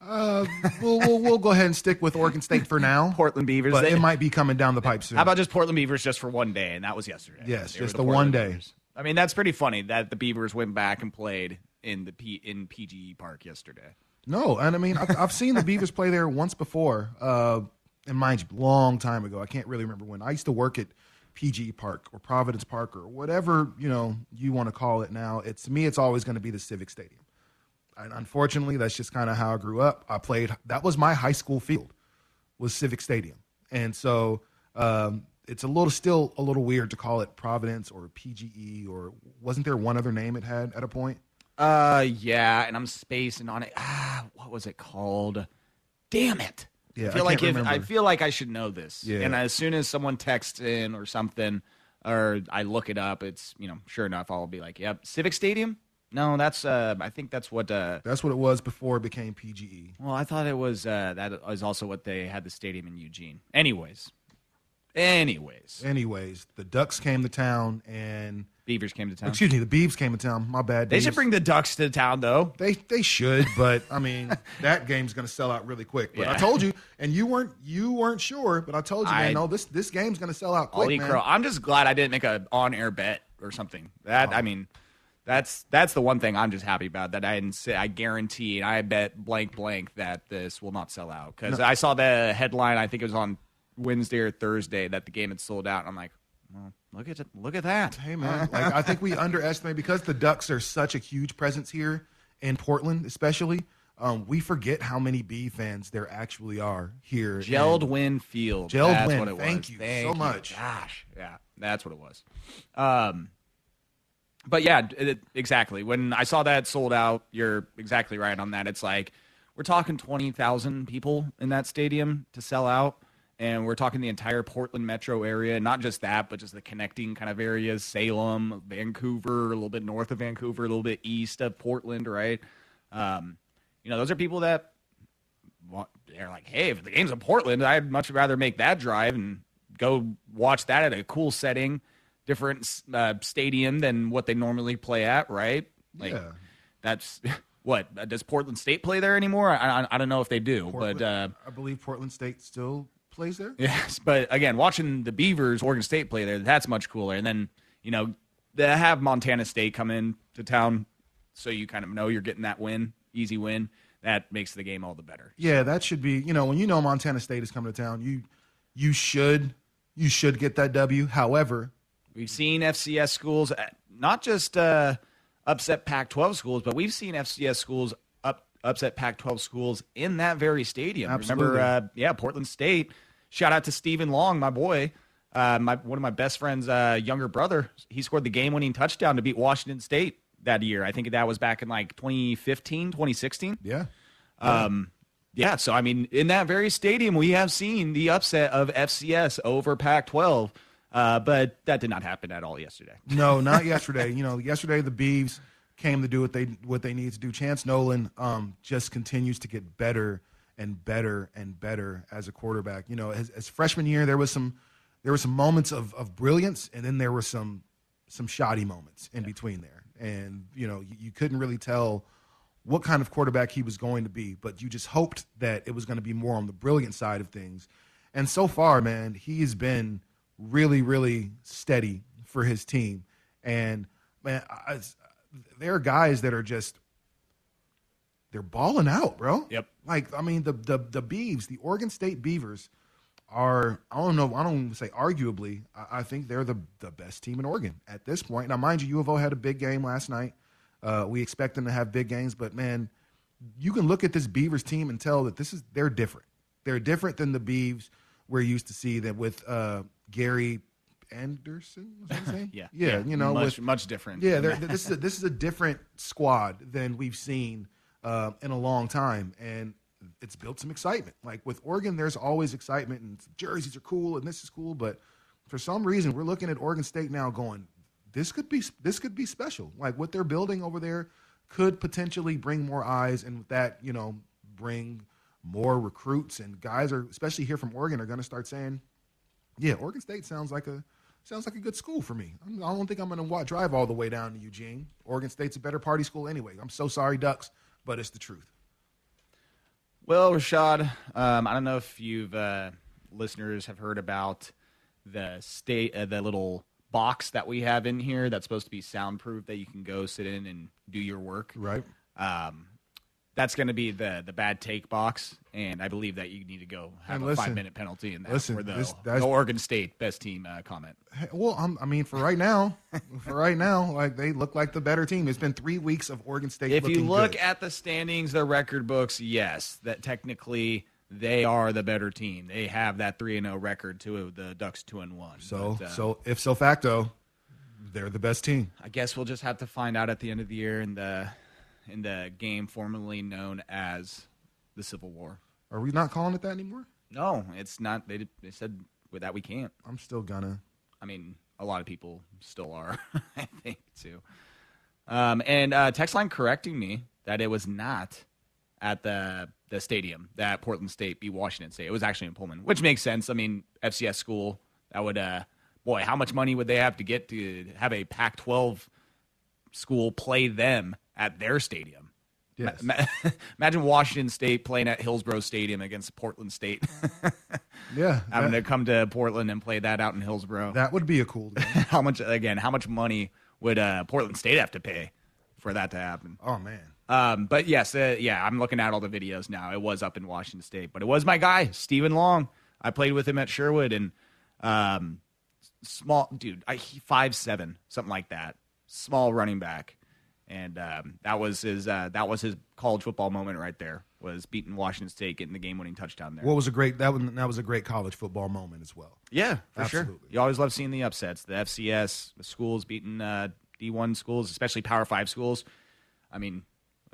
Speaker 5: Uh, we'll, we'll we'll go ahead and stick with Oregon State for now.
Speaker 4: Portland Beavers.
Speaker 5: but
Speaker 4: they-
Speaker 5: it might be coming down the pipe soon.
Speaker 4: How about just Portland Beavers just for one day, and that was yesterday.
Speaker 5: Yes,
Speaker 4: They
Speaker 5: just
Speaker 4: the
Speaker 5: the one day.
Speaker 4: Beavers. I mean, that's pretty funny that the Beavers went back and played in the P, in PGE Park yesterday.
Speaker 5: No, and I mean I've, I've seen the Beavers play there once before, uh, and mind you, long time ago. I can't really remember when. I used to work at PGE Park or Providence Park or whatever you know you want to call it now. It's to me, it's always going to be the Civic Stadium. And unfortunately, that's just kind of how I grew up. I played. That was my high school field, was Civic Stadium, and so um, it's a little still a little weird to call it Providence or PGE or wasn't there one other name it had at a point?
Speaker 4: Uh, yeah, and I'm spacing on it. Ah, what was it called? Damn it!
Speaker 5: Yeah,
Speaker 4: I feel
Speaker 5: I
Speaker 4: like if I feel like I should know this.
Speaker 5: Yeah.
Speaker 4: And as soon as someone texts in or something, or I look it up, it's you know sure enough I'll be like, yep, Civic Stadium. No, that's uh, I think that's what uh,
Speaker 5: That's what it was before it became. PGE.
Speaker 4: Well, I thought it was uh, that was also what they had the stadium in Eugene. Anyways, Anyways,
Speaker 5: Anyways, the Ducks came to town and
Speaker 4: Beavers came to town.
Speaker 5: excuse me, the Beavs came to town. My bad.
Speaker 4: They should
Speaker 5: Beavs.
Speaker 4: bring the Ducks to town, though.
Speaker 5: They they should, but I mean that game's going to sell out really quick. But I
Speaker 4: Yeah.
Speaker 5: told you, and you weren't you weren't sure, but I told you, man,
Speaker 4: I-
Speaker 5: no, this this game's going to sell out quick,
Speaker 4: eat
Speaker 5: man.
Speaker 4: crow. I'm just glad I didn't make a on air bet or something. That. I mean, that's that's the one thing I'm just happy about. That I didn't say. I guarantee. and I bet blank blank that this will not sell out because
Speaker 5: No.
Speaker 4: I saw the headline. I think it was on Wednesday or Thursday that the game had sold out. And I'm like, well, look at. Look at that.
Speaker 5: Hey man, like I think we underestimate because the Ducks are such a huge presence here in Portland, especially. Um, we forget how many B fans there actually are here.
Speaker 4: Jeld-Wen Field.
Speaker 5: Gelled
Speaker 4: That's
Speaker 5: Win.
Speaker 4: What it
Speaker 5: Thank
Speaker 4: was.
Speaker 5: you
Speaker 4: Thank
Speaker 5: so much.
Speaker 4: Gosh, yeah, that's what it was. Um, but yeah, it, exactly. When I saw that sold out, you're exactly right on that. It's like we're talking twenty thousand people in that stadium to sell out, and we're talking the entire Portland metro area. Not just that, but just the connecting kind of areas: Salem, Vancouver, a little bit north of Vancouver, a little bit east of Portland. Right? Um, you know, those are people that wa- they're like, hey, if the game's in Portland, I'd much rather make that drive and go watch that at a cool setting, different uh, stadium than what they normally play at, right? Like,
Speaker 5: Yeah.
Speaker 4: that's what uh, does Portland State play there anymore? I, I, I don't know if they do,
Speaker 5: Portland-
Speaker 4: but uh,
Speaker 5: I believe Portland State still plays there.
Speaker 4: Yes, but again, watching the Beavers, Oregon State play there, that's much cooler. And then you know they have Montana State come in to town, so you kind of know you're getting that win, easy win. That makes the game all the better.
Speaker 5: Yeah, that should be. You know, when you know Montana State is coming to town, you you should you should get that W. However,
Speaker 4: We've seen FCS schools uh, not just uh, upset Pac-12 schools, but we've seen FCS schools up upset Pac-12 schools in that very stadium.
Speaker 5: Absolutely.
Speaker 4: Remember, uh, yeah, Portland State. Shout out to Stephen Long, my boy, uh, my one of my best friends' uh, younger brother. He scored the game-winning touchdown to beat Washington State that year. I think that was back in like 2015, 2016.
Speaker 5: yeah,
Speaker 4: Um, yeah, so I mean, in that very stadium, we have seen the upset of FCS over Pac-12, uh, but that did not happen at all yesterday.
Speaker 5: No, not yesterday. You know, yesterday the Beavs came to do what they what they need to do. Chance Nolan um, just continues to get better and better and better as a quarterback. You know, as, as freshman year there was some there were some moments of, of brilliance, and then there were some some shoddy moments in between there. And you know, you, you couldn't really tell what kind of quarterback he was going to be, but you just hoped that it was going to be more on the brilliant side of things. And so far, man, he has been really, really steady for his team. And man, I, there are guys that are just they're balling out, bro.
Speaker 4: Yep.
Speaker 5: Like I mean, the the the Beavs, the Oregon State Beavers, are I don't know, I don't even say arguably. I, I think they're the the best team in Oregon at this point. Now, mind you, U of O had a big game last night. Uh, we expect them to have big games, but man, you can look at this Beavers team and tell that this is they're different. They're different than the Beavs we're used to see that with uh, Gary Andersen. Was that his name?
Speaker 4: Yeah,
Speaker 5: yeah,
Speaker 4: yeah,
Speaker 5: you know,
Speaker 4: much-
Speaker 5: with,
Speaker 4: much different.
Speaker 5: Yeah, this is a, this is a different squad than we've seen uh, in a long time, and it's built some excitement. Like with Oregon, there's always excitement, and jerseys are cool, and this is cool, but for some reason, we're looking at Oregon State now, going, this could be this could be special. Like what they're building over there could potentially bring more eyes, and with that, you know, bring more recruits and guys are especially here from Oregon are going to start saying, yeah, Oregon State sounds like a sounds like a good school for me. I'm, don't think I'm going to drive all the way down to Eugene. Oregon State's a better party school anyway. I'm so sorry, Ducks, but it's the truth.
Speaker 4: Well, Rashad, um, I don't know if you've uh, listeners have heard about the state, uh, the little box that we have in here that's supposed to be soundproof that you can go sit in and do your work.
Speaker 5: Right.
Speaker 4: Um, that's going to be the the bad take box, and I believe that you need to go have
Speaker 5: And
Speaker 4: a
Speaker 5: listen,
Speaker 4: five minute penalty in that
Speaker 5: listen,
Speaker 4: for the,
Speaker 5: this-
Speaker 4: the Oregon State best team uh, comment.
Speaker 5: Well, I'm, I mean, for right now, for right now, like they look like the better team. It's been three weeks of Oregon State.
Speaker 4: If you look
Speaker 5: good.
Speaker 4: at the standings, the record books, yes, that technically they are the better team. They have that three and zero record to the Ducks two and one.
Speaker 5: so
Speaker 4: But, uh,
Speaker 5: so if so facto, they're the best team.
Speaker 4: I guess we'll just have to find out at the end of the year and the in the game formerly known as the Civil War.
Speaker 5: Are we not calling it that anymore?
Speaker 4: No, it's not. They they said with that we can't.
Speaker 5: I'm still gonna.
Speaker 4: I mean, a lot of people still are. I think too. Um, and uh, text line correcting me that it was not at the the stadium that Portland State beat Washington State. It was actually in Pullman, which makes sense. I mean, FCS school That would, uh, boy, how much money would they have to get to have a Pac-12 school play them at their stadium?
Speaker 5: Yes.
Speaker 4: Ma- ma- imagine Washington State playing at Hillsboro Stadium against Portland State.
Speaker 5: Yeah,
Speaker 4: having
Speaker 5: that-
Speaker 4: to come to Portland and play that out in Hillsboro.
Speaker 5: That would be a cool game.
Speaker 4: how much again? How much money would uh, Portland State have to pay for that to happen?
Speaker 5: Oh man.
Speaker 4: Um, but yes, uh, yeah, I'm looking at all the videos now. It was up in Washington State, but it was my guy, Stephen Long. I played with him at Sherwood, and um, small dude, I, he five seven, something like that, small running back, and um, that was his uh, that was his college football moment right there. Was beating Washington State, getting the game winning touchdown there.
Speaker 5: What was a great that was that was a great college football moment as well.
Speaker 4: Yeah, for sure. You always love seeing the upsets. The FCS, the schools beating uh, D1 schools, especially Power 5 schools. I mean,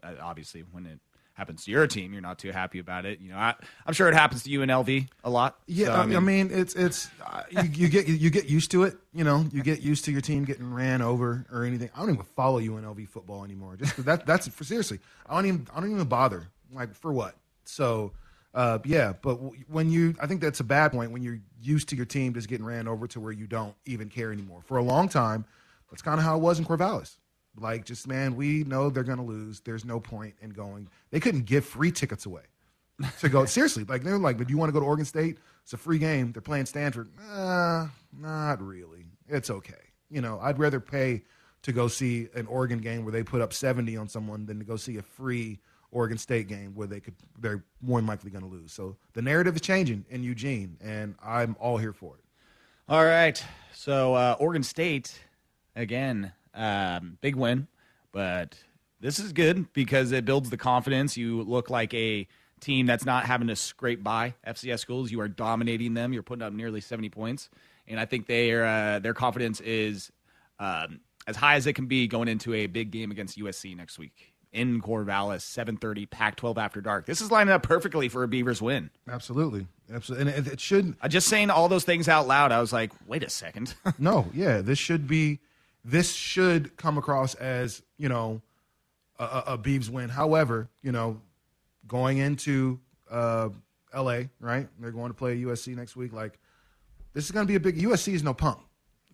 Speaker 4: uh, obviously, when it happens to your team, you're not too happy about it. You know, I, I'm sure it happens to you in LV a lot.
Speaker 5: Yeah,
Speaker 4: So,
Speaker 5: I, mean, it's it's uh, you, you get you get used to it. You know, you get used to your team getting ran over or anything. I don't even follow UNLV football anymore. Just that that's for seriously. I don't even I don't even bother. Like for what? So. Uh, yeah, but when you, I think that's a bad point when you're used to your team just getting ran over to where you don't even care anymore. For a long time, that's kind of how it was in Corvallis. Like, just man, we know they're going to lose. There's no point in going. They couldn't give free tickets away to go. Seriously, like they're like, but do you want to go to Oregon State? It's a free game. They're playing Stanford. Uh, not really. It's okay. You know, I'd rather pay to go see an Oregon game where they put up 70 on someone than to go see a free Oregon State game where they could they're more than likely going to lose. So the narrative is changing in Eugene, and I'm all here for it.
Speaker 4: All right. So uh, Oregon State, again, um, big win, but this is good because it builds the confidence. You look like a team that's not having to scrape by FCS schools. You are dominating them. You're putting up nearly 70 points, and I think their uh, their confidence is um, as high as it can be going into a big game against USC next week in Corvallis, 7:30, Pac-12 after dark. This is lining up perfectly for a Beavers win.
Speaker 5: Absolutely, absolutely, and it, it should.
Speaker 4: I just saying all those things out loud. I was like, wait a second.
Speaker 5: no, yeah, this should be, this should come across as you know, a, a, a win. However, you know, going into uh, L.A. right, they're going to play USC next week. Like, this is going to be a big. USC is no punk.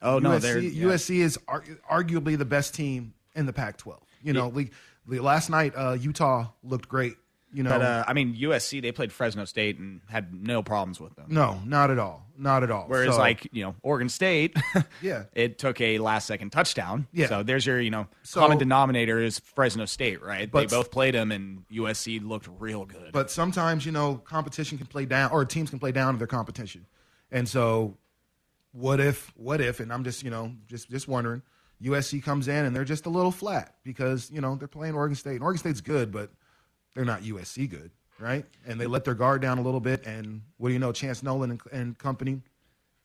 Speaker 4: Oh, no,
Speaker 5: USC,
Speaker 4: they're- yeah.
Speaker 5: USC is ar- arguably the best team in the Pac-12. You know, like the last night, uh, Utah looked great. You know,
Speaker 4: but uh, I mean, USC they played Fresno State and had no problems with them.
Speaker 5: no, not at all, not at all.
Speaker 4: Whereas,
Speaker 5: So-
Speaker 4: like you know, Oregon State,
Speaker 5: Yeah.
Speaker 4: it took a last second touchdown.
Speaker 5: Yeah.
Speaker 4: So there's your you know
Speaker 5: So-
Speaker 4: common denominator is Fresno State, right?
Speaker 5: But-
Speaker 4: they both played them, and USC looked real good.
Speaker 5: But sometimes, you know, competition can play down, or teams can play down to their competition. And so, what if, what if, and I'm just, you know, just just wondering, USC comes in and they're just a little flat because you know they're playing Oregon State. And Oregon State's good, but they're not USC good, right? And they let their guard down a little bit, and what do you know? Chance Nolan and, and company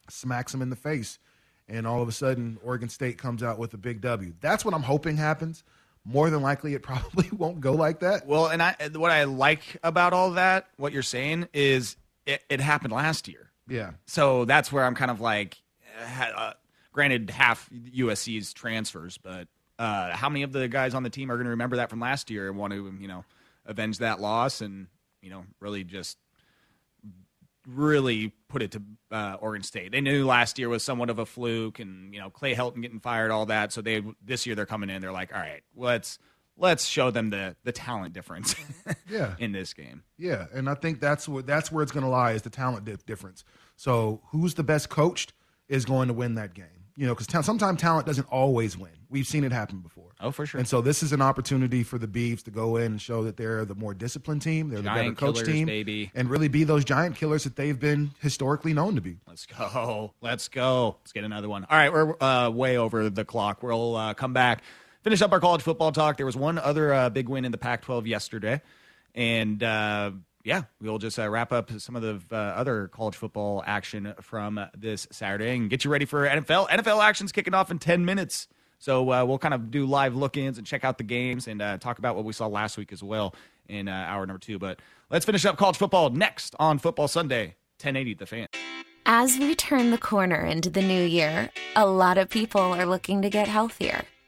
Speaker 5: smacks them in the face, and all of a sudden, Oregon State comes out with a big W. That's what I'm hoping happens. More than likely, it probably won't go like that.
Speaker 4: Well, and I what I like about all that, what you're saying is it, it happened last year.
Speaker 5: Yeah.
Speaker 4: So that's where I'm kind of like, uh, granted, half USC's transfers, but uh, how many of the guys on the team are going to remember that from last year and want to, you know, avenge that loss and, you know, really just really put it to uh, Oregon State. They knew last year was somewhat of a fluke, and you know Clay Helton getting fired, all that. So they this year they're coming in. They're like, all right, let's let's show them the the talent difference.
Speaker 5: Yeah.
Speaker 4: in this game.
Speaker 5: Yeah, and I think that's where that's where it's going to lie is the talent di- difference. So who's the best coached is going to win that game. You know, because ta- sometimes talent doesn't always win. We've seen it happen before.
Speaker 4: Oh, for sure.
Speaker 5: And so this is an opportunity for the Beavs to go in and show that they're the more disciplined team, they're
Speaker 4: Giant
Speaker 5: the better coach
Speaker 4: killers,
Speaker 5: team,
Speaker 4: baby.
Speaker 5: and really be those giant killers that they've been historically known to be.
Speaker 4: Let's go. Let's go. Let's get another one. All right, we're uh, way over the clock. We'll uh, come back, finish up our college football talk. There was one other uh, big win in the Pac 12 yesterday. And uh, yeah, we'll just uh, wrap up some of the uh, other college football action from this Saturday and get you ready for NFL. NFL action's kicking off in 10 minutes. So uh, we'll kind of do live look ins and check out the games and uh, talk about what we saw last week as well in uh, hour number two. But let's finish up college football next on Football Sunday, 1080 The Fan.
Speaker 12: As we turn the corner into the new year, a lot of people are looking to get healthier.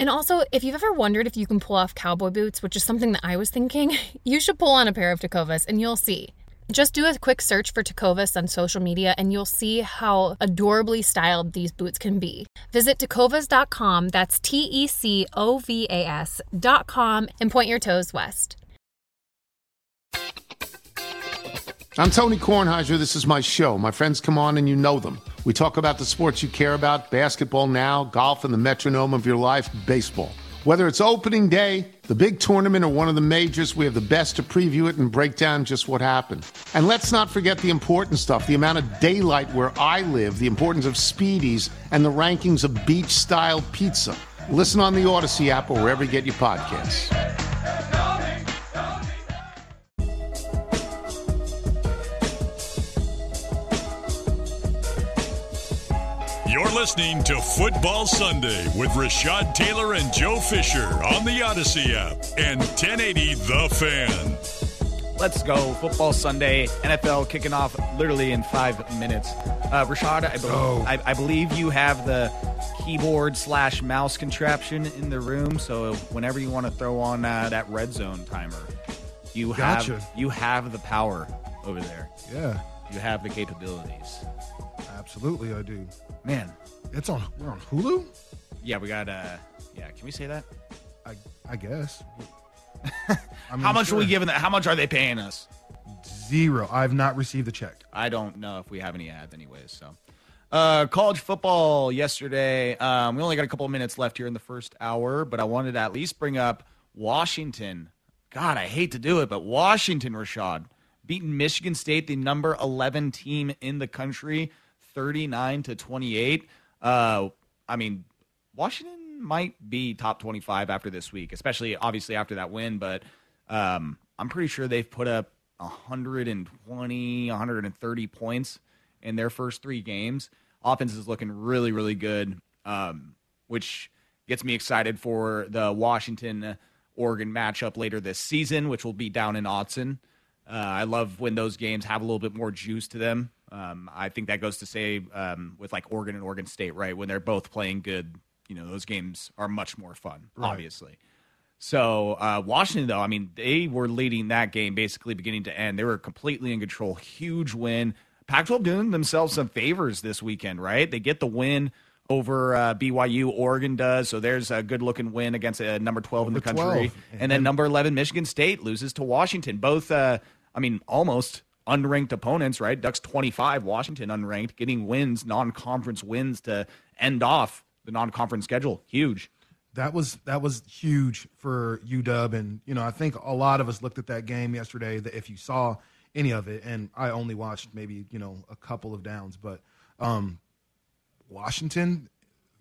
Speaker 13: And also, if you've ever wondered if you can pull off cowboy boots, which is something that I was thinking, you should pull on a pair of Tecovas and you'll see. Just do a quick search for Tecovas on social media and you'll see how adorably styled these boots can be. Visit tecovas.com, that's T E C O V A S.com, and point your toes west.
Speaker 14: I'm Tony Kornheiser. This is my show. My friends come on and you know them. We talk about the sports you care about basketball now, golf, and the metronome of your life, baseball. Whether it's opening day, the big tournament, or one of the majors, we have the best to preview it and break down just what happened. And let's not forget the important stuff the amount of daylight where I live, the importance of speedies, and the rankings of beach style pizza. Listen on the Odyssey app or wherever you get your podcasts.
Speaker 2: You're listening to Football Sunday with Rashad Taylor and Joe Fisher on the Odyssey app and 1080 The Fan.
Speaker 4: Let's go. Football Sunday, NFL kicking off literally in five minutes. Uh, Rashad, I, be-
Speaker 5: Oh.
Speaker 4: I, I believe you have the keyboard slash mouse contraption in the room. So whenever you want to throw on uh, that red zone timer, you
Speaker 5: Gotcha.
Speaker 4: have you have the power over there.
Speaker 5: Yeah.
Speaker 4: You have the capabilities.
Speaker 5: Absolutely, I do.
Speaker 4: Man,
Speaker 5: it's on. We're on Hulu.
Speaker 4: Yeah, we got. uh Yeah, can we say that?
Speaker 5: I I guess. I mean,
Speaker 4: how much are we giving? That? How much are they paying us?
Speaker 5: Zero. I've not received the check.
Speaker 4: I don't know if we have any ads, anyways. So, uh, college football yesterday. Um, we only got a couple of minutes left here in the first hour, but I wanted to at least bring up Washington. God, I hate to do it, but Washington, Rashad, beating Michigan State, the number 11 team in the country, 39 to 28. Uh, I mean, Washington might be top 25 after this week, especially obviously after that win, but um, I'm pretty sure they've put up 120, 130 points in their first three games. Offense is looking really, really good, um, which gets me excited for the Washington Oregon matchup later this season, which will be down in Autzen. Uh, I love when those games have a little bit more juice to them. Um, I think that goes to say um, with like Oregon and Oregon State, right? When they're both playing good, you know, those games are much more fun,
Speaker 5: Right.
Speaker 4: obviously. So uh, Washington, though, I mean, they were leading that game basically beginning to end. They were completely in control. Huge win. Pac-12 doing themselves some favors this weekend, right? They get the win over uh, BYU. Oregon does. So there's a good-looking win against uh, number 12 in the country.
Speaker 5: 12.
Speaker 4: And then number 11, Michigan State loses to Washington. Both, uh, I mean, almost unranked opponents, right? Ducks 25, Washington unranked, getting wins, non-conference wins to end off the non-conference schedule. Huge.
Speaker 5: That was that was huge for UW, and you know I think a lot of us looked at that game yesterday. That if you saw any of it, and I only watched maybe you know a couple of downs, but um, Washington,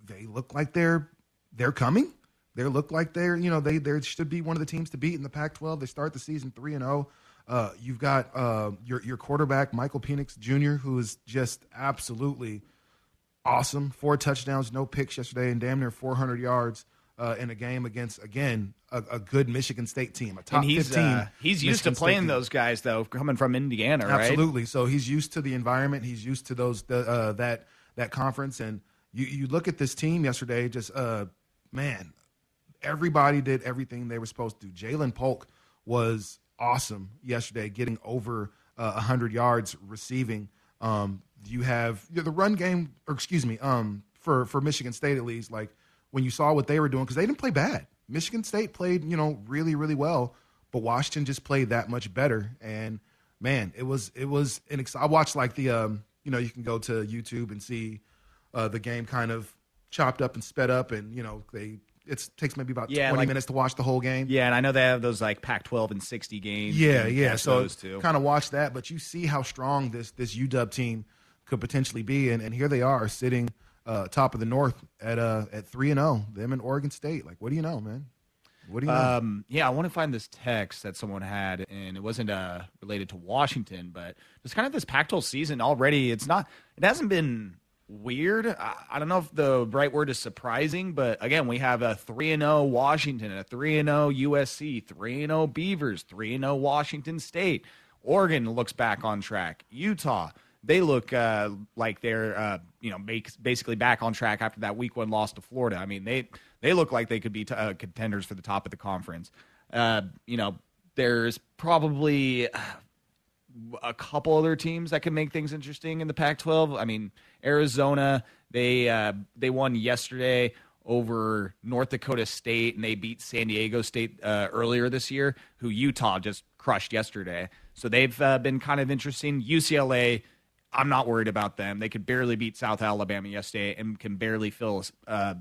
Speaker 5: they look like they're they're coming. They look like they're you know they they should be one of the teams to beat in the Pac-12. They start the season three and zero. Uh, you've got uh, your your quarterback Michael Penix Jr., who is just absolutely awesome. Four touchdowns, no picks yesterday, and damn near 400 yards. uh, in a game against again a, a, good Michigan State team, a top
Speaker 4: and he's,
Speaker 5: fifteen.
Speaker 4: Uh, he's used
Speaker 5: Michigan
Speaker 4: to playing those guys though, coming from Indiana,
Speaker 5: right? Absolutely.
Speaker 4: Right?
Speaker 5: So he's used to the environment. He's used to those uh, that that conference. And you you look at this team yesterday, just uh, man, everybody did everything they were supposed to do. Ja'Lynn Polk was awesome yesterday, getting over uh, 100 yards receiving. Um, you have you know, the run game, or excuse me, um, for for Michigan State at least, like when you saw what they were doing, because they didn't play bad. Michigan State played, you know, really really well, but Washington just played that much better. And man, it was it was an. Ex- I watched like the, um, you know, you can go to YouTube and see uh, the game kind of chopped up and sped up, and you know they it takes maybe about
Speaker 4: yeah,
Speaker 5: 20
Speaker 4: like,
Speaker 5: minutes to watch the whole game.
Speaker 4: Yeah, and I know they have those like Pac-12 and 60 games.
Speaker 5: Yeah, yeah. So
Speaker 4: kind
Speaker 5: of watch that, but you see how strong this this UW team could potentially be, and, and here they are sitting uh, top of the North at uh, at three and zero. Them in Oregon State. Like, what do you know, man? What do you know?
Speaker 4: Um, yeah, I want to find this text that someone had, and it wasn't uh, related to Washington, but it's kind of this Pac-12 season already. It's not. It hasn't been weird. I, I, don't know if the right word is surprising, but again, we have a 3 and 0 Washington, a 3 and 0 USC, 3 and 0 Beavers, 3 and 0 Washington State. Oregon looks back on track. Utah, they look uh, like they're uh, you know basically back on track after that week one loss to Florida. I mean, they they look like they could be t- uh, contenders for the top of the conference. Uh, you know, there's probably a couple other teams that can make things interesting in the Pac-12. I mean, Arizona they uh, they won yesterday over North Dakota State and they beat San Diego State uh, earlier this year, who Utah just crushed yesterday. So they've uh, been kind of interesting. UCLA, I'm not worried about them. They could barely beat South Alabama yesterday and can barely fill uh,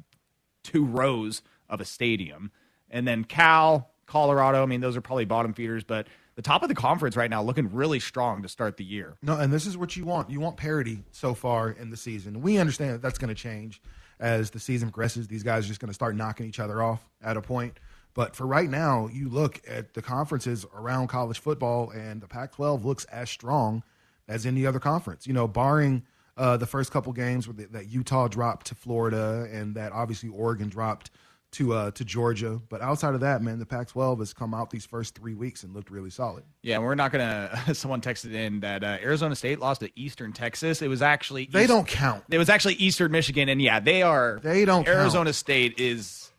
Speaker 4: two rows of a stadium. And then Cal, Colorado. I mean, those are probably bottom feeders, but the top of the conference right now looking really strong to start the year.
Speaker 5: No, and this is what you want. You want parity so far in the season. We understand that that's going to change as the season progresses. These guys are just going to start knocking each other off at a point. But for right now, you look at the conferences around college football, and the Pac 12 looks as strong as any other conference. You know, barring uh, the first couple games where the, that Utah dropped to Florida and that obviously Oregon dropped to uh, to Georgia. But outside of that, man, the Pac-12 has come out these first three weeks and looked really solid.
Speaker 4: Yeah, we're not gonna. Someone texted in that uh, Arizona State lost to Eastern Texas. It was actually
Speaker 5: they East, don't count.
Speaker 4: It was actually Eastern Michigan, and yeah, they are.
Speaker 5: They don't.
Speaker 4: Arizona
Speaker 5: count.
Speaker 4: State is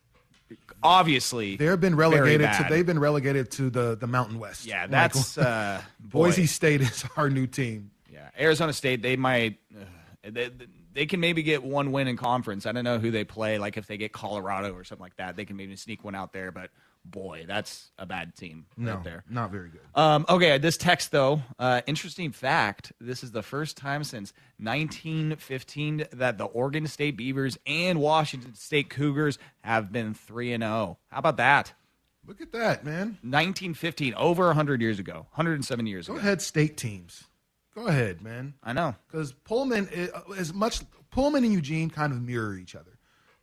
Speaker 4: obviously
Speaker 5: they've been relegated to they've been relegated to the the Mountain West.
Speaker 4: Yeah, that's like, uh,
Speaker 5: Boise State is our new team.
Speaker 4: Yeah, Arizona State they might. Uh, they, they can maybe get one win in conference. I don't know who they play. Like if they get Colorado or something like that, they can maybe sneak one out there. But boy, that's a bad team
Speaker 5: no,
Speaker 4: right there.
Speaker 5: Not very good.
Speaker 4: Um, okay, this text though, uh, interesting fact: this is the first time since 1915 that the Oregon State Beavers and Washington State Cougars have been three and zero. How about that?
Speaker 5: Look at that, man.
Speaker 4: 1915, over 100 years ago, 107 years
Speaker 5: Go
Speaker 4: ago.
Speaker 5: Go ahead, state teams. Go ahead, man.
Speaker 4: I know
Speaker 5: because Pullman is as much Pullman and Eugene kind of mirror each other.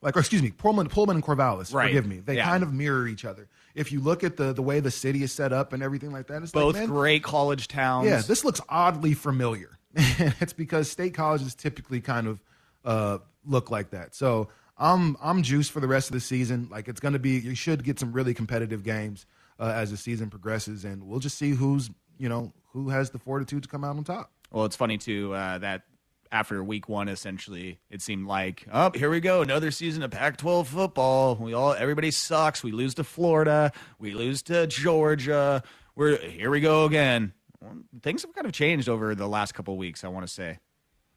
Speaker 5: Like, or excuse me, Pullman, Pullman and Corvallis.
Speaker 4: Right.
Speaker 5: Forgive me. They
Speaker 4: yeah.
Speaker 5: kind of mirror each other. If you look at the the way the city is set up and everything like that, it's
Speaker 4: both
Speaker 5: like, man,
Speaker 4: great college towns.
Speaker 5: Yeah, this looks oddly familiar. it's because state colleges typically kind of uh, look like that. So I'm I'm juiced for the rest of the season. Like it's going to be, you should get some really competitive games uh, as the season progresses, and we'll just see who's you know who has the fortitude to come out on top.
Speaker 4: Well, it's funny too uh, that after week one, essentially, it seemed like, oh, here we go, another season of Pac-12 football. We all, everybody sucks. We lose to Florida. We lose to Georgia. We're here we go again. Well, things have kind of changed over the last couple of weeks. I want to say.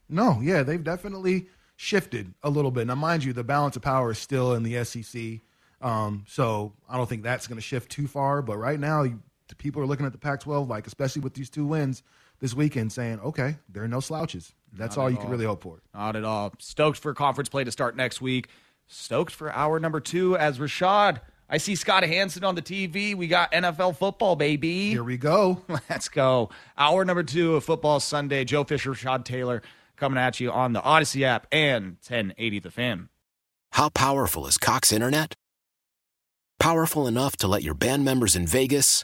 Speaker 5: No, yeah, they've definitely shifted a little bit. Now, mind you, the balance of power is still in the SEC, um, so I don't think that's going to shift too far. But right now, you, people are looking at the Pac-12, like especially with these two wins this weekend saying, okay, there are no slouches. That's
Speaker 4: Not
Speaker 5: all you
Speaker 4: all.
Speaker 5: can really hope for.
Speaker 4: Not at all. Stoked for conference play to start next week. Stoked for hour number two as Rashad. I see Scott Hanson on the TV. We got NFL football, baby.
Speaker 5: Here we go.
Speaker 4: Let's go. Hour number two of Football Sunday. Joe Fisher, Rashad Taylor coming at you on the Odyssey app and 1080 The Fan.
Speaker 8: How powerful is Cox Internet? Powerful enough to let your band members in Vegas,